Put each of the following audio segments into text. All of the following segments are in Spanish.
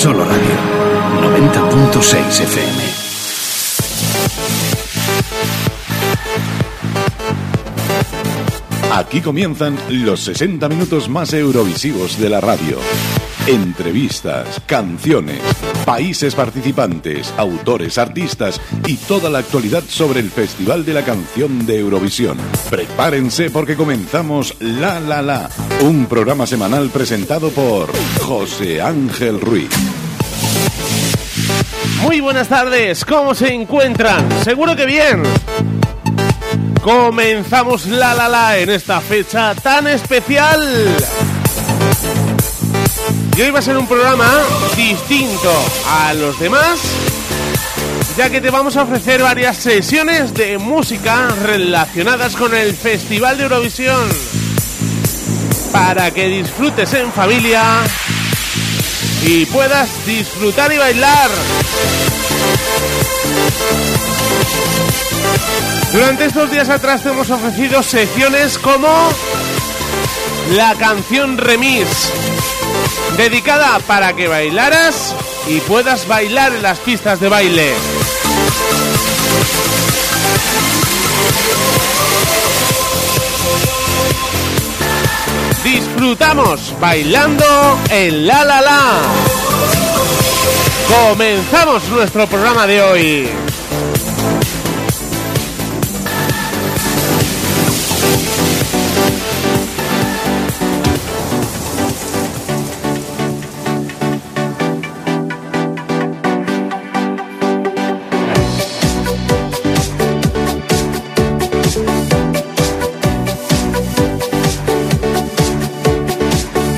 Solo Radio 90.6 FM. Aquí comienzan los 60 minutos más eurovisivos de la radio. Entrevistas, canciones, países participantes, autores, artistas y toda la actualidad sobre el Festival de la Canción de Eurovisión. Prepárense porque comenzamos La La La, un programa semanal presentado por José Ángel Ruiz. Muy buenas tardes, ¿cómo se encuentran? Seguro que bien. Comenzamos la la la en esta fecha tan especial. Y hoy va a ser un programa distinto a los demás, ya que te vamos a ofrecer varias sesiones de música relacionadas con el Festival de Eurovisión. Para que disfrutes en familia y puedas disfrutar y bailar. Durante estos días atrás te hemos ofrecido secciones como la canción remix, dedicada para que bailaras y puedas bailar en las pistas de baile. Disfrutamos bailando en La La La. Comenzamos nuestro programa de hoy.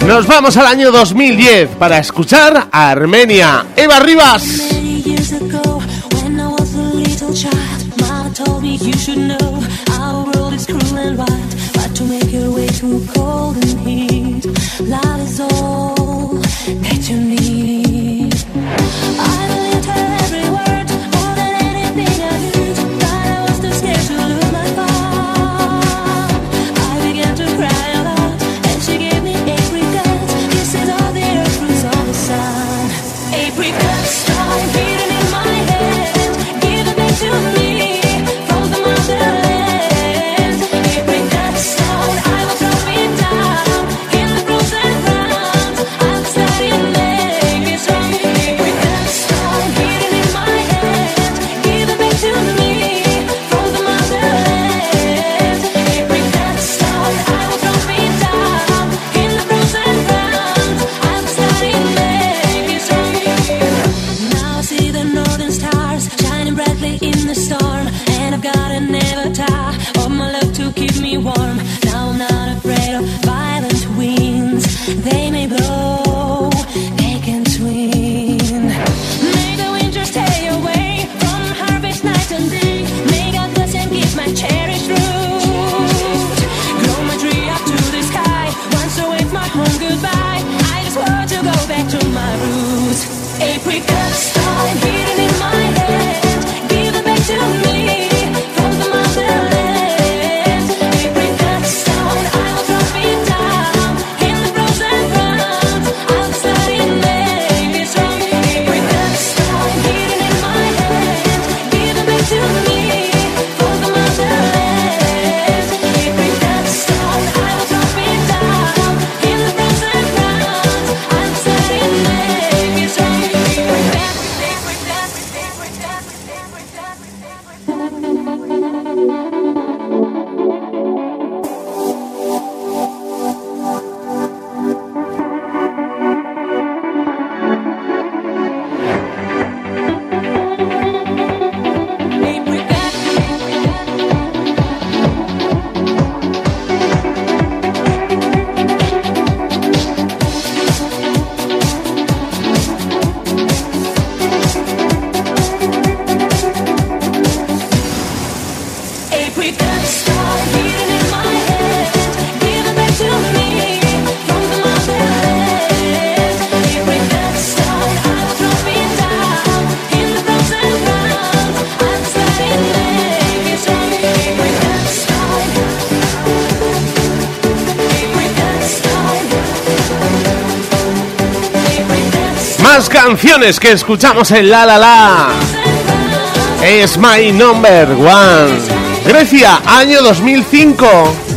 Nos vamos al año 2010 para escuchar a Armenia. Eva Rivas. Canciones que escuchamos en La La La. Es My Number One. Grecia, año 2005.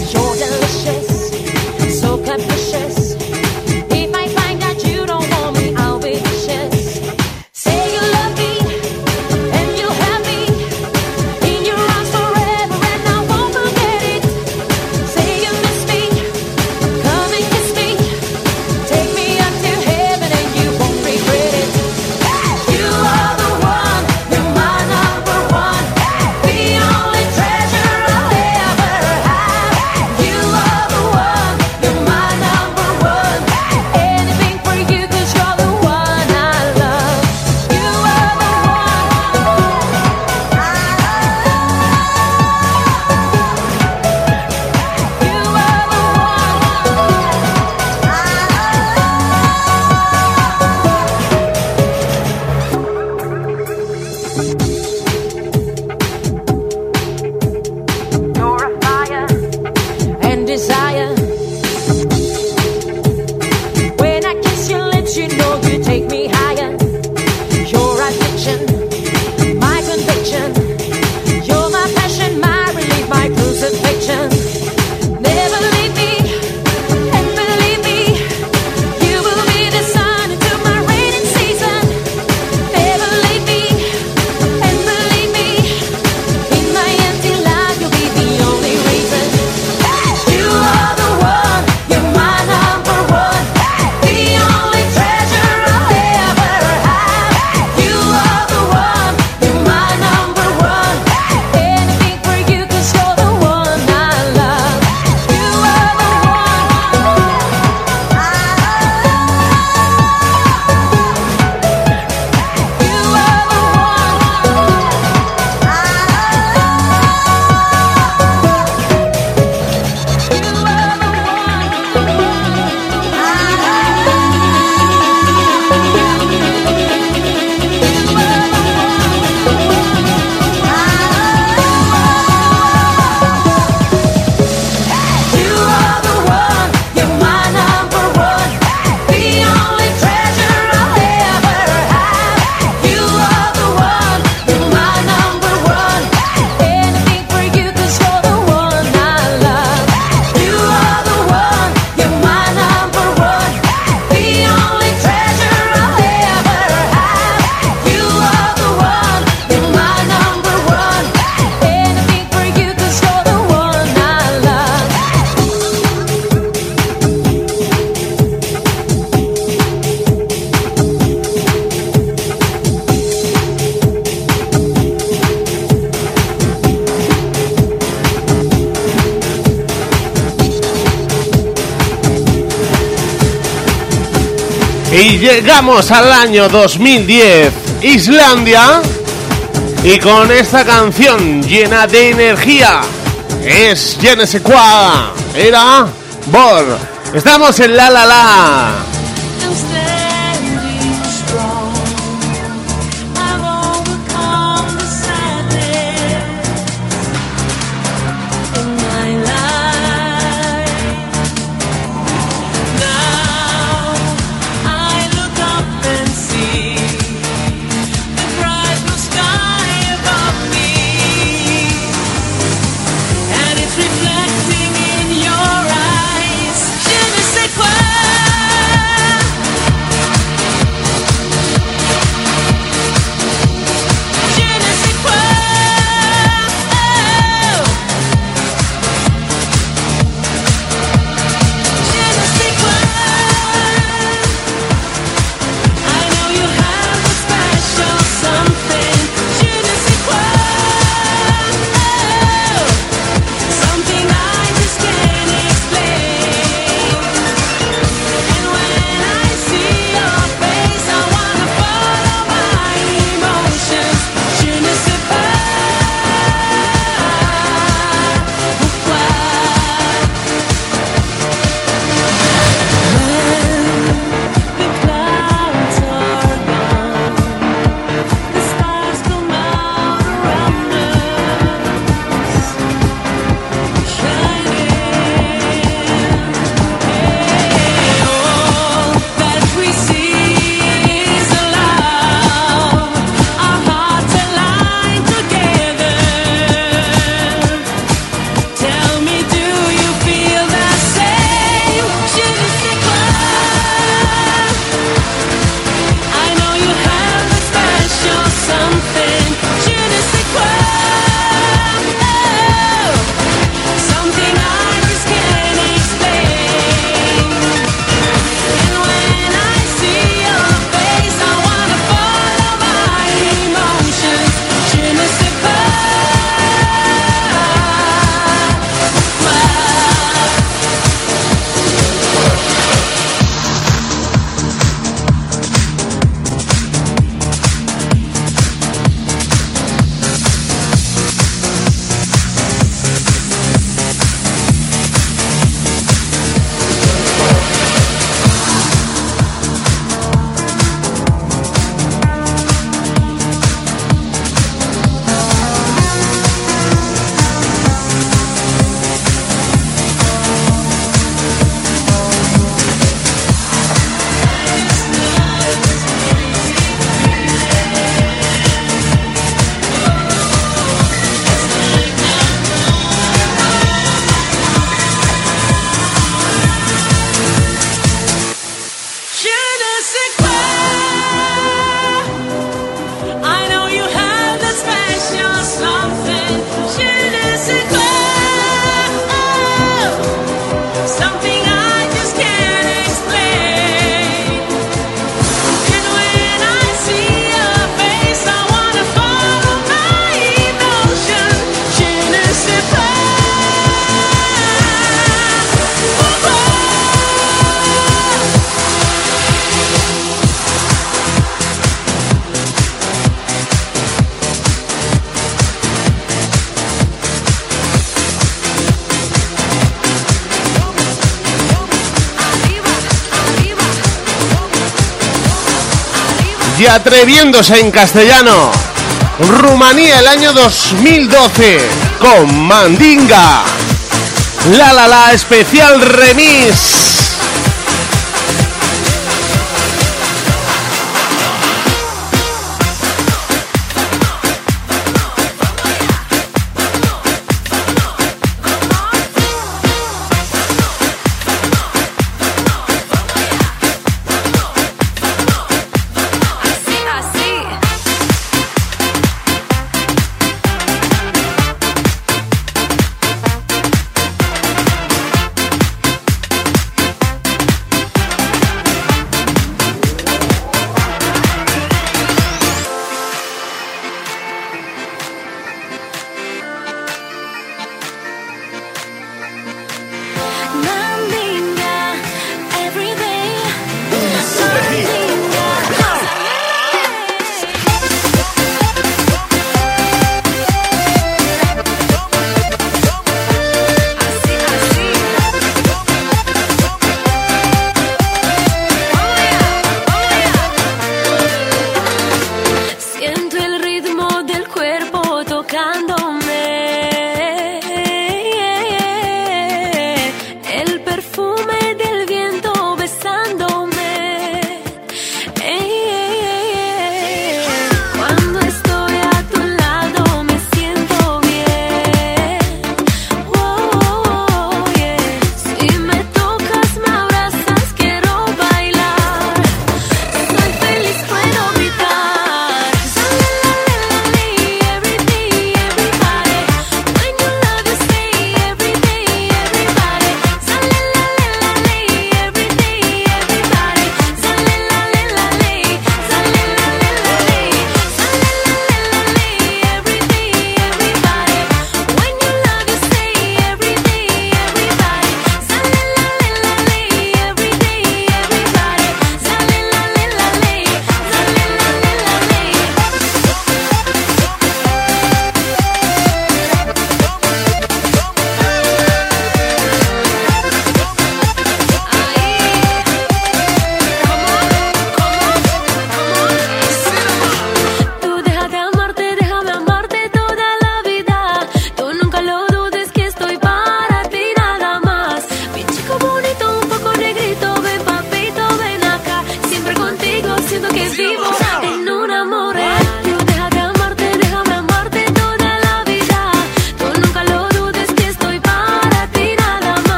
Llegamos al año 2010, Islandia, y con esta canción llena de energía, es ne era Bor. Estamos en La La La. Atreviéndose en castellano. Rumanía el año 2012 con Mandinga. La la la especial remix.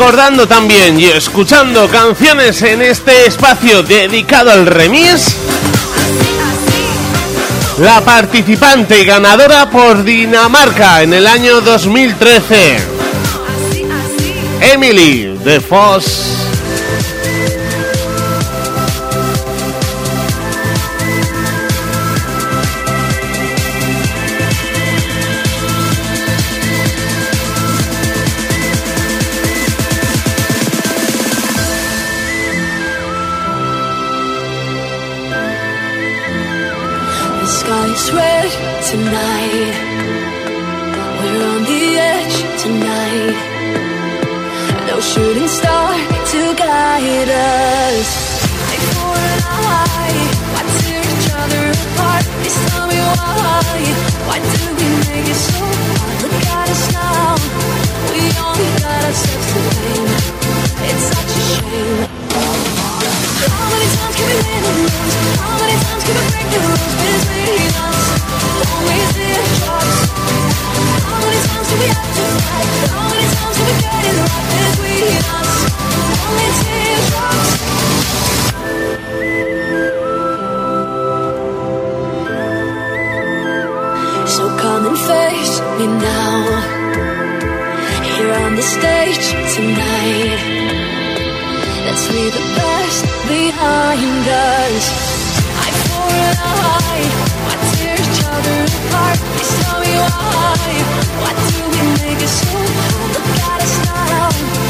recordando también y escuchando canciones en este espacio dedicado al remis. La participante y ganadora por Dinamarca en el año 2013. Emily de Foss. on and face me now. Here on the stage tonight, let's leave the past behind us. I pour it high, why tear each other apart? Please tell me why. Why do we make it so hard? Look at us now.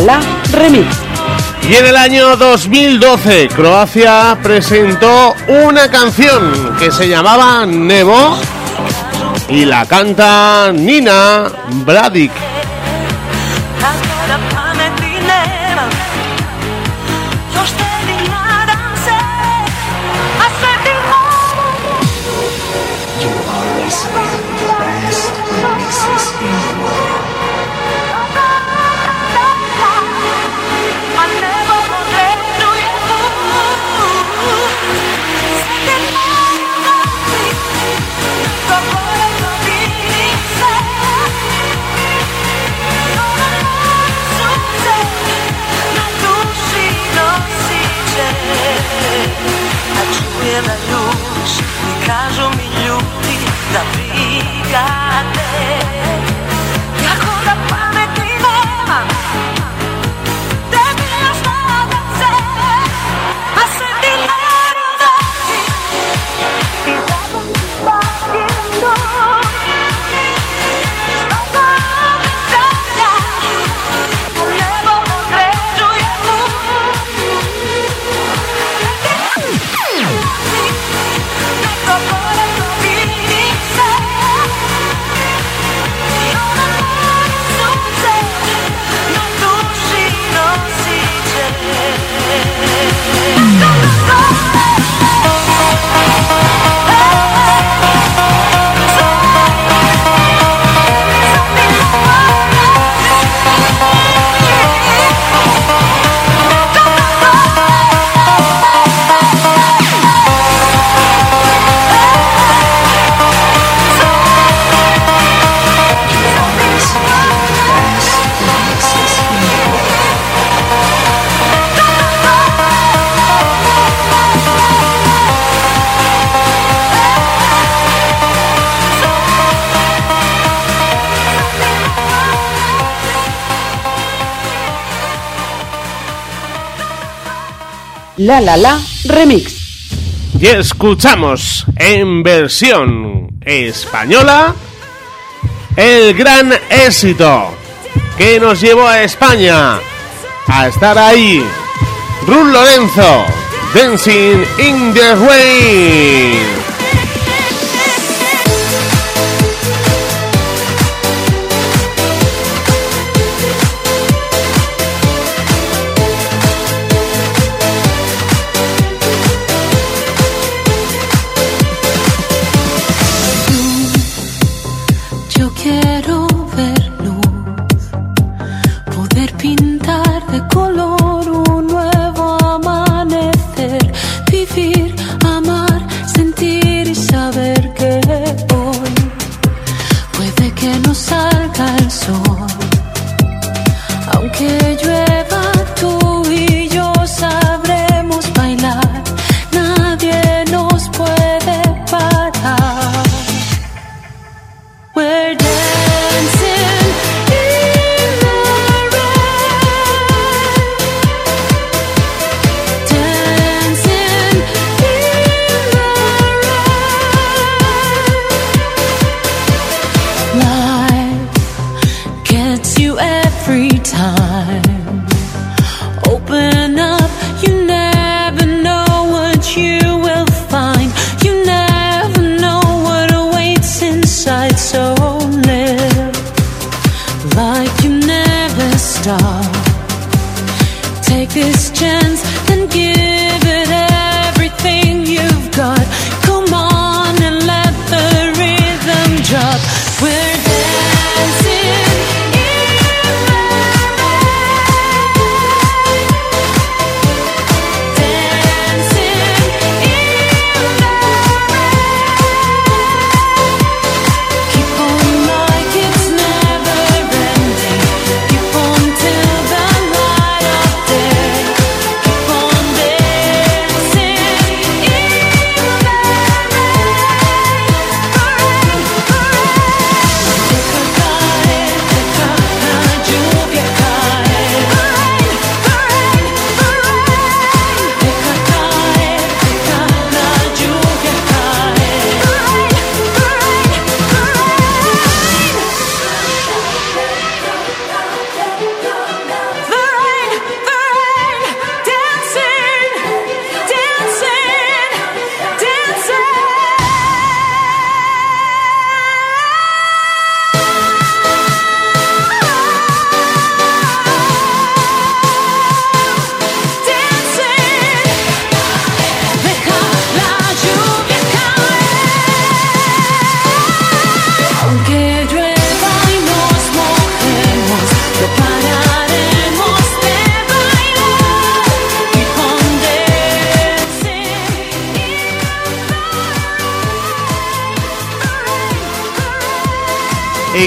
La Y en el año 2012, Croacia presentó una canción que se llamaba Nebo y la canta Nina Bradic. La La La Remix. Y escuchamos en versión española el gran éxito que nos llevó a España a estar ahí. Ruth Lorenzo, Dancing in the Rain.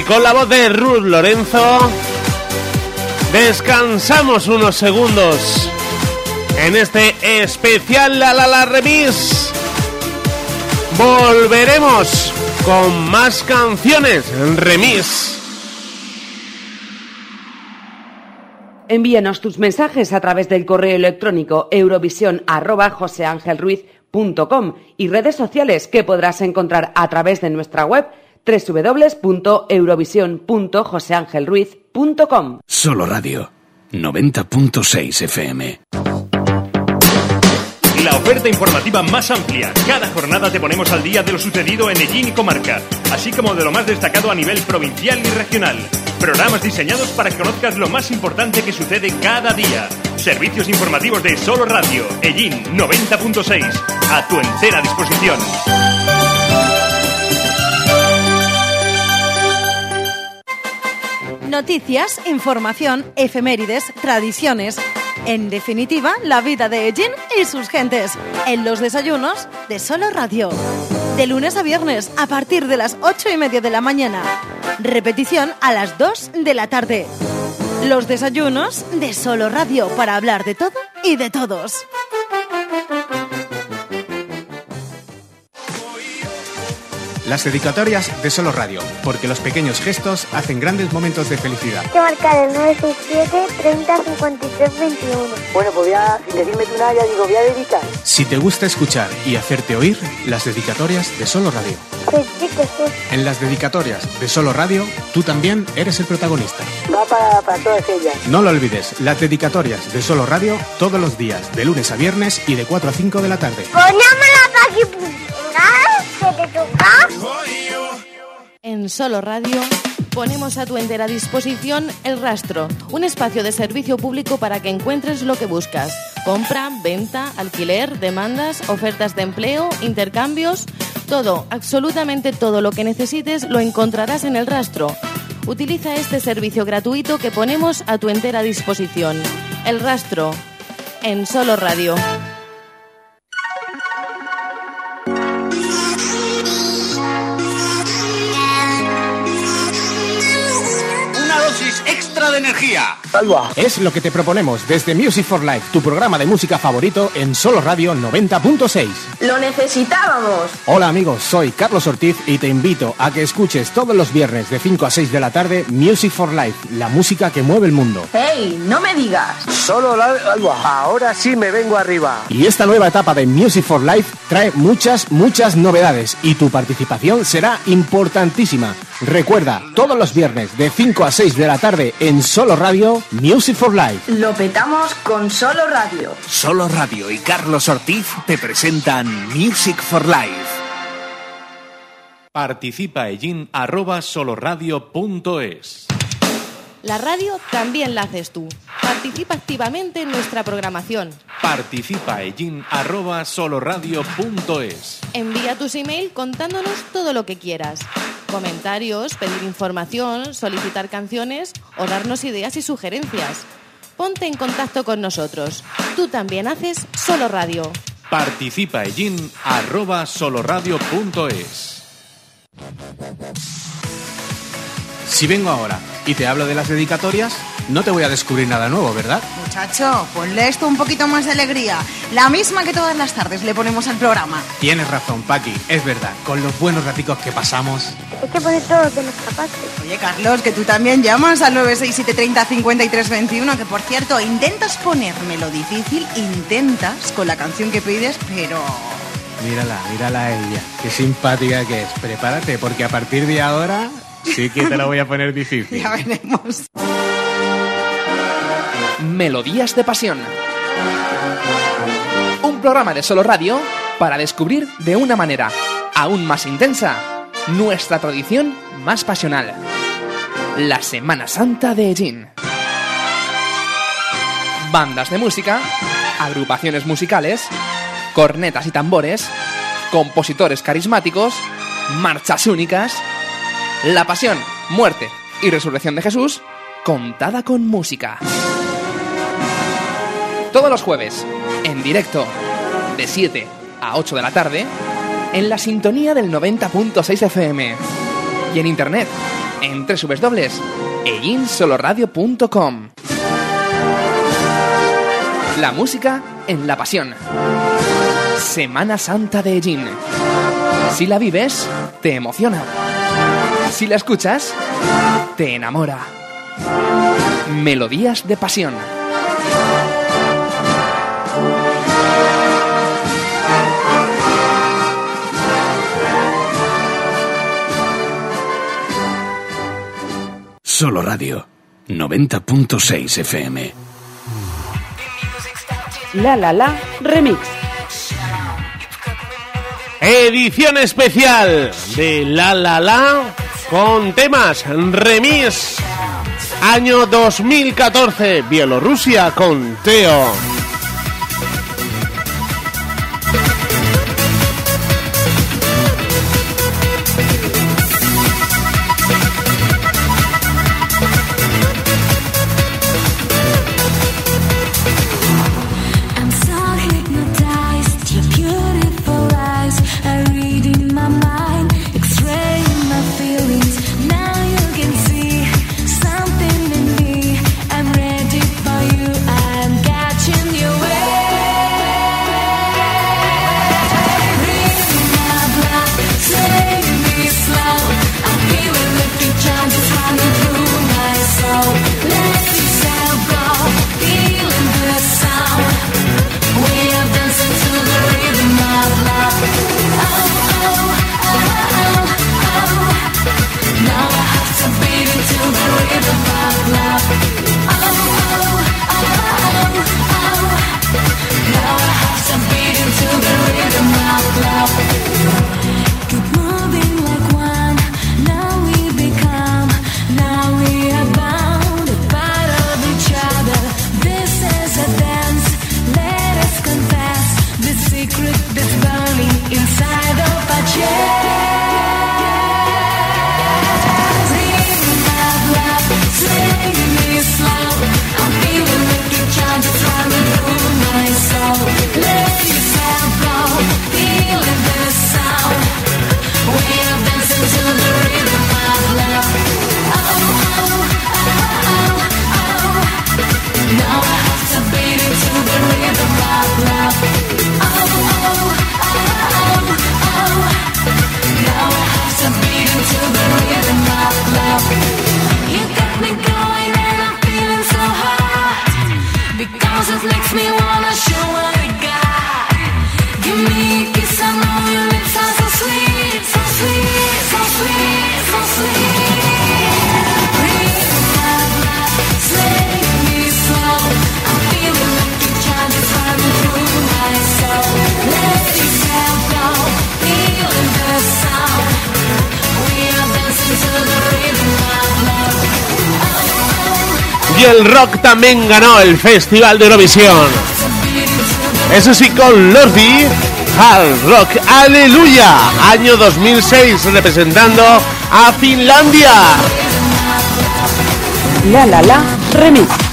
Con la voz de Ruth Lorenzo, descansamos unos segundos en este especial La La La Remix. Volveremos con más canciones en remix. Envíanos tus mensajes a través del correo electrónico eurovisión@joseangelruiz.com y redes sociales que podrás encontrar a través de nuestra web www.eurovisión.joseangelruiz.com. Solo Radio 90.6 FM. La oferta informativa más amplia. Cada jornada te ponemos al día de lo sucedido en Ellín y comarca, así como de lo más destacado a nivel provincial y regional. Programas diseñados para que conozcas lo más importante que sucede cada día. Servicios informativos de Solo Radio, Ellín 90.6, a tu entera disposición. Noticias, información, efemérides, tradiciones. En definitiva, la vida de Ellín y sus gentes. En los desayunos de Solo Radio. De lunes a viernes a partir de las 8 y media de la mañana. Repetición a las 2 de la tarde. Los desayunos de Solo Radio para hablar de todo y de todos. Las dedicatorias de Solo Radio, porque los pequeños gestos hacen grandes momentos de felicidad. que marcar el 967 30 53 21. Bueno, pues voy a, sin decirme tú nada, ya digo, voy a dedicar. Si te gusta escuchar y hacerte oír, las dedicatorias de Solo Radio. Sí, sí que sí. En las dedicatorias de Solo Radio, tú también eres el protagonista. Va para, para todas ellas. No lo olvides, las dedicatorias de Solo Radio todos los días, de lunes a viernes y de 4 a 5 de la tarde. Ponémosla para aquí. En Solo Radio ponemos a tu entera disposición El Rastro, un espacio de servicio público para que encuentres lo que buscas. Compra, venta, alquiler, demandas, ofertas de empleo, intercambios, todo, absolutamente todo lo que necesites lo encontrarás en El Rastro. Utiliza este servicio gratuito que ponemos a tu entera disposición. El Rastro, en Solo Radio. De energía. Es lo que te proponemos desde Music for Life, tu programa de música favorito en Solo Radio 90.6. Lo necesitábamos. Hola amigos, soy Carlos Ortiz y te invito a que escuches todos los viernes de 5 a 6 de la tarde Music for Life, la música que mueve el mundo. ¡Hey! No me digas. Solo la... Ahora sí me vengo arriba. Y esta nueva etapa de Music for Life trae muchas, muchas novedades y tu participación será importantísima. Recuerda, todos los viernes de 5 a 6 de la tarde en Solo Radio, Music for Life. Lo petamos con solo radio. Solo Radio y Carlos Ortiz te presentan Music for Life. Participa en arroba soloradio.es. La radio también la haces tú. Participa activamente en nuestra programación. Participa en arroba soloradio.es. Envía tus email contándonos todo lo que quieras. Comentarios, pedir información, solicitar canciones o darnos ideas y sugerencias. Ponte en contacto con nosotros. Tú también haces Solo Radio. Participa en arroba soloradio.es. Si vengo ahora y te hablo de las dedicatorias, no te voy a descubrir nada nuevo, ¿verdad? Muchacho, ponle esto un poquito más de alegría. La misma que todas las tardes le ponemos al programa. Tienes razón, Paqui, es verdad, con los buenos raticos que pasamos. Hay que poner todo de nuestra parte. Oye, Carlos, que tú también llamas al 967305321, que por cierto, intentas ponérmelo difícil, intentas con la canción que pides, pero... Mírala, mírala a ella, qué simpática que es. Prepárate, porque a partir de ahora sí que te la voy a poner difícil. Ya veremos. Melodías de Pasión. Un programa de solo radio para descubrir de una manera aún más intensa nuestra tradición más pasional. La Semana Santa de Ellín. Bandas de música, agrupaciones musicales, cornetas y tambores, compositores carismáticos, marchas únicas, la pasión, muerte y resurrección de Jesús contada con música. Todos los jueves, en directo, de 7 a 8 de la tarde, en la sintonía del 90.6 FM y en internet, en www.einsoloradio.com. La música en la pasión. Semana Santa de Ellín. Si la vives, te emociona. Si la escuchas, te enamora. Melodías de pasión. Solo Radio 90.6 FM. La La La Remix. Edición especial de La La La con temas remix. Año 2014, Bielorrusia con Teo. rock también ganó el Festival de Eurovisión. Eso sí, con Lordi, Hard Rock Aleluya, año 2006, representando a Finlandia. La La La Remix.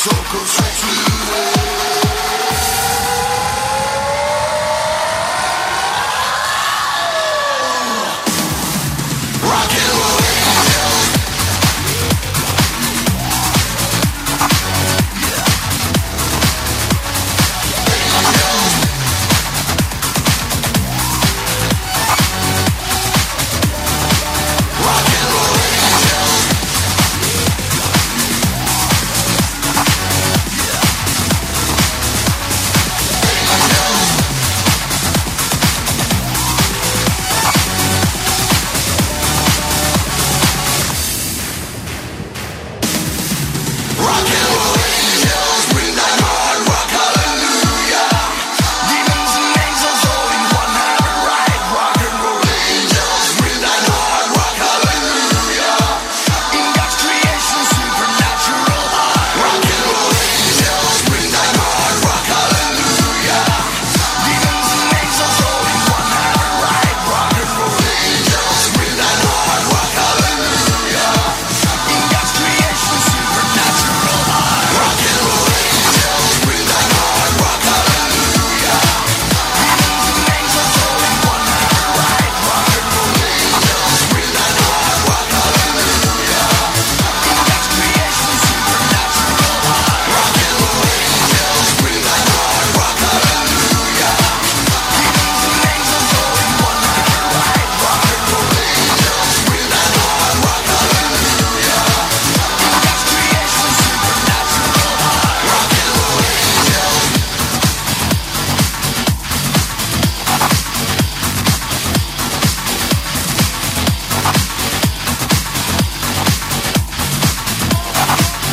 so good.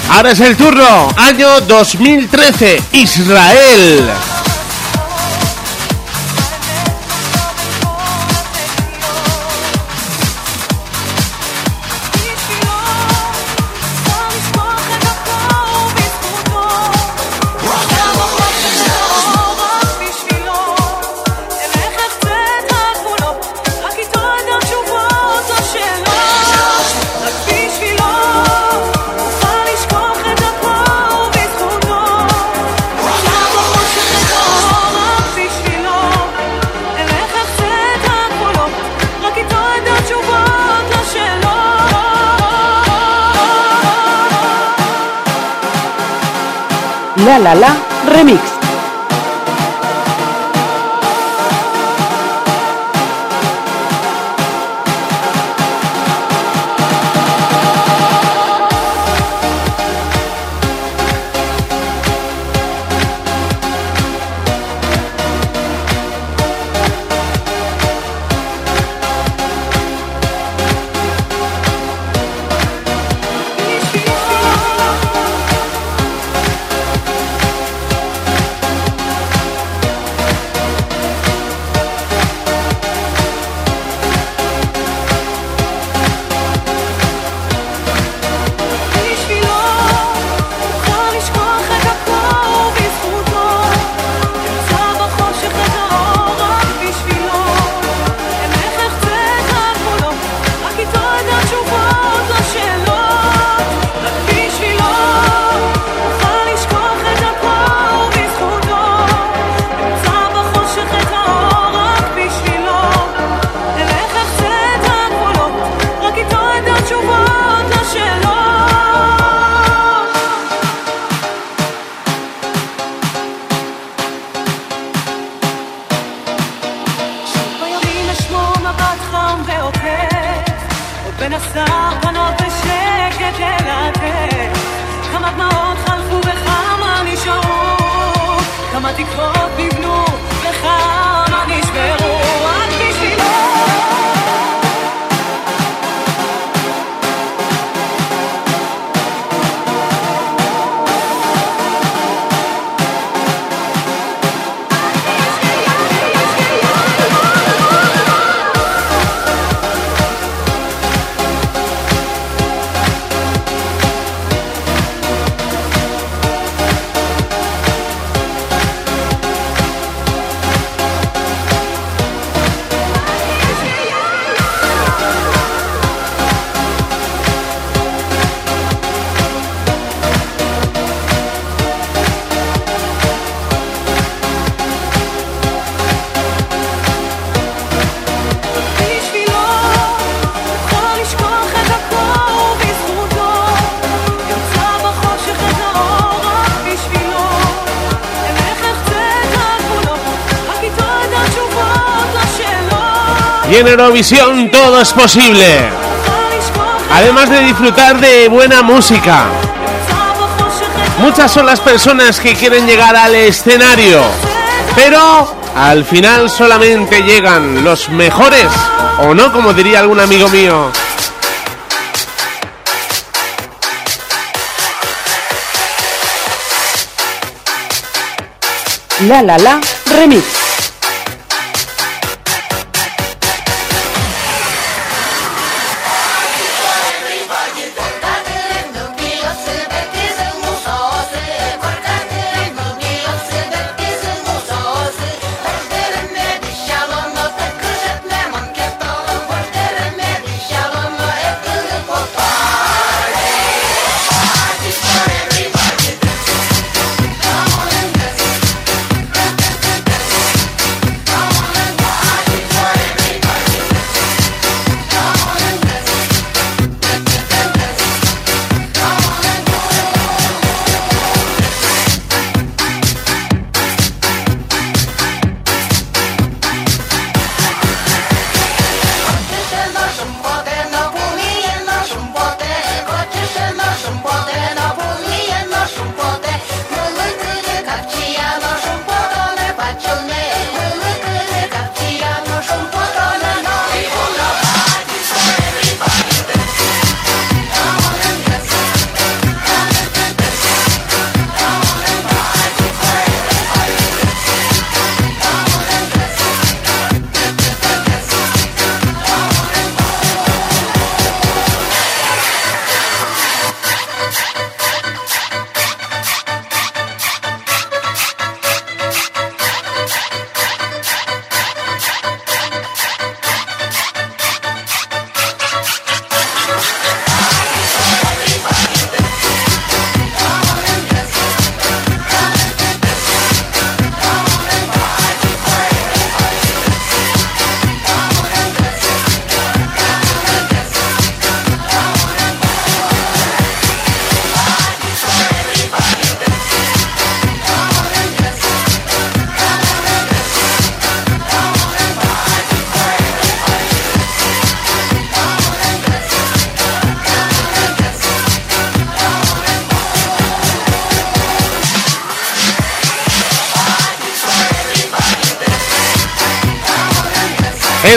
Ahora es el turno, año 2013, Israel. La La Remix. Eurovisión todo es posible. Además de disfrutar de buena música. Muchas son las personas que quieren llegar al escenario, pero al final solamente llegan los mejores, o no, como diría algún amigo mío. La La La Remix.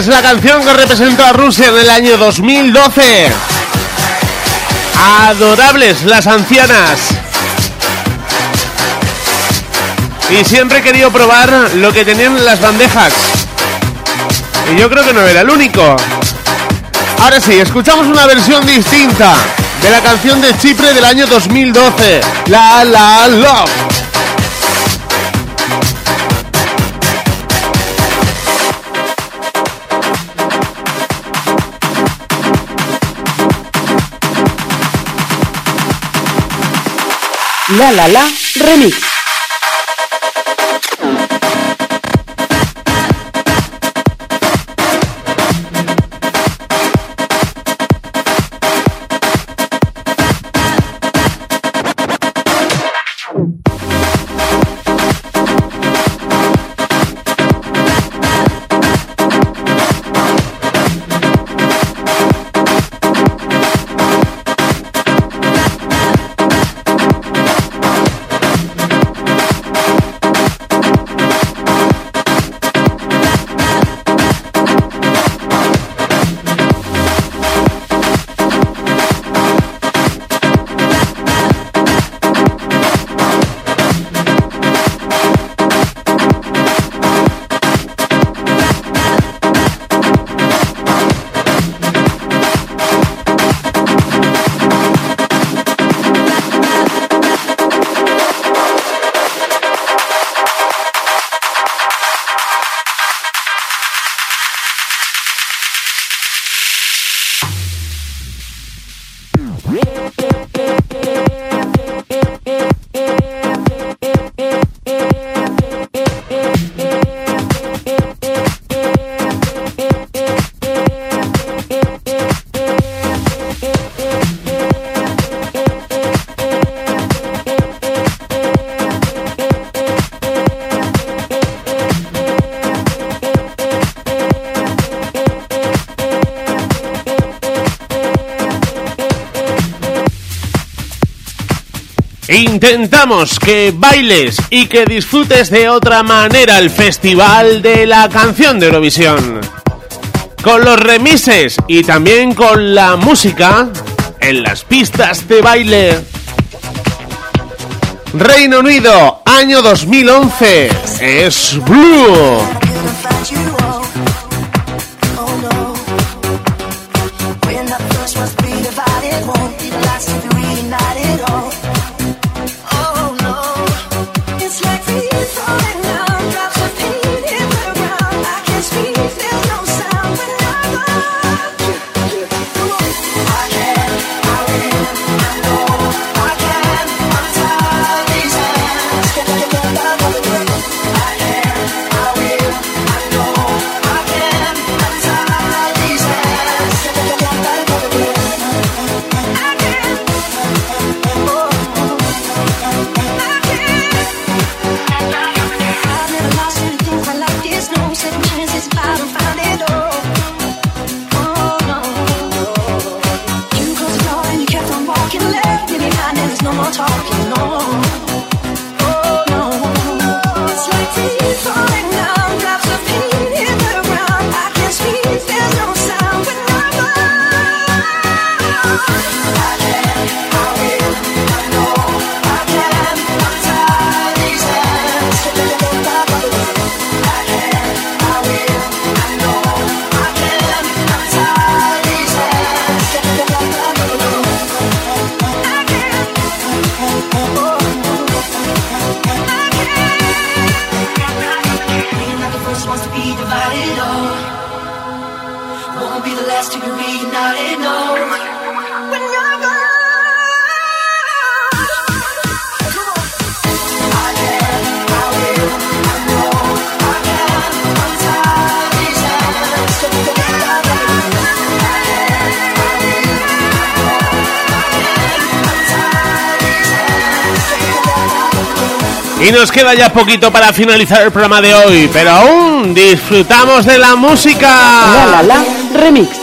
Es la canción que representó a Rusia en el año 2012. Adorables las ancianas. Y siempre he querido probar lo que tenían en las bandejas. Y yo creo que no era el único. Ahora sí, escuchamos una versión distinta de la canción de Chipre del año 2012. La La Love. La La La Remix. Que bailes y que disfrutes de otra manera el Festival de la Canción de Eurovisión. Con los remises y también con la música en las pistas de baile. Reino Unido, año 2011, es Blue. Y nos queda ya poquito para finalizar el programa de hoy, pero aún disfrutamos de la música. La La La Remix.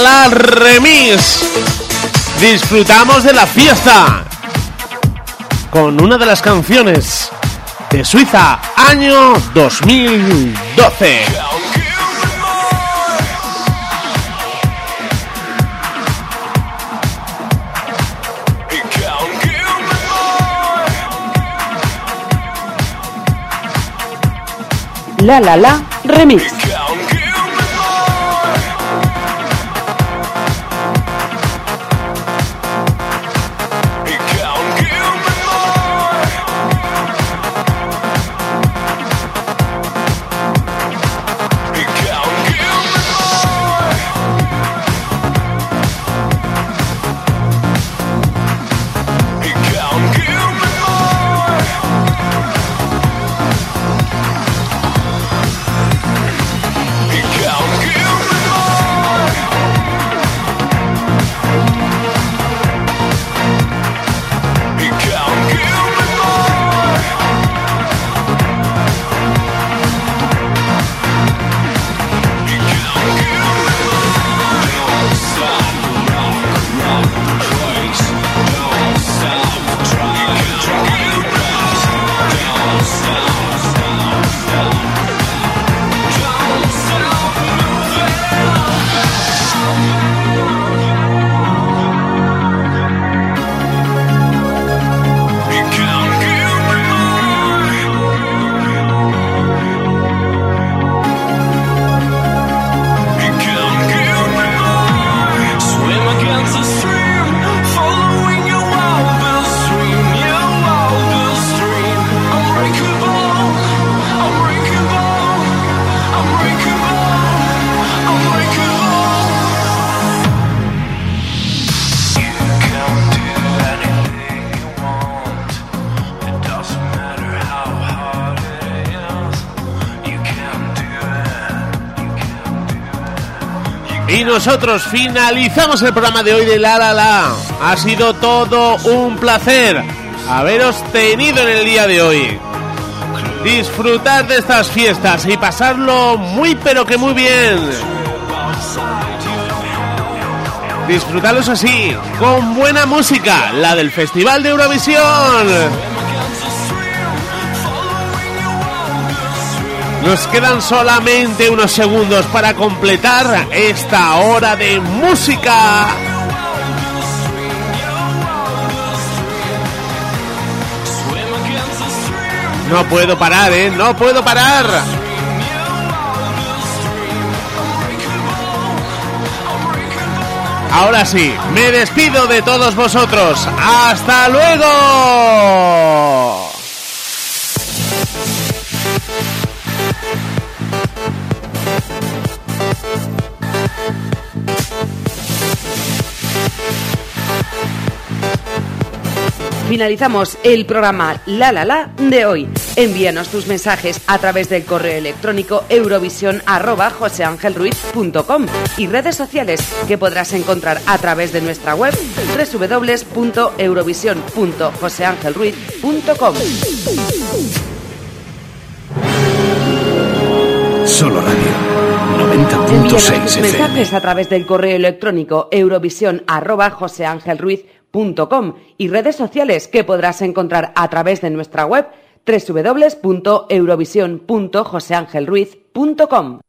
La Remix. Disfrutamos de la fiesta con una de las canciones de Suiza, año 2012. La La La Remix. Nosotros finalizamos el programa de hoy de La La La. Ha sido todo un placer haberos tenido en el día de hoy. Disfrutar de estas fiestas y pasarlo muy pero que muy bien. Disfrutarlos así, con buena música, la del Festival de Eurovisión. Nos quedan solamente unos segundos para completar esta hora de música. No puedo parar, ¿eh? No puedo parar. Ahora sí, me despido de todos vosotros. ¡Hasta luego! Finalizamos el programa La La La de hoy. Envíanos tus mensajes a través del correo electrónico eurovisión@joseangelruiz.com y redes sociales que podrás encontrar a través de nuestra web www.eurovisión.joseangelruiz.com. Solo Radio Envíanos 90.6 tus FM. mensajes a través del correo electrónico eurovisión@joseangelruiz.com y redes sociales que podrás encontrar a través de nuestra web www.eurovisión.joseangelruiz.com.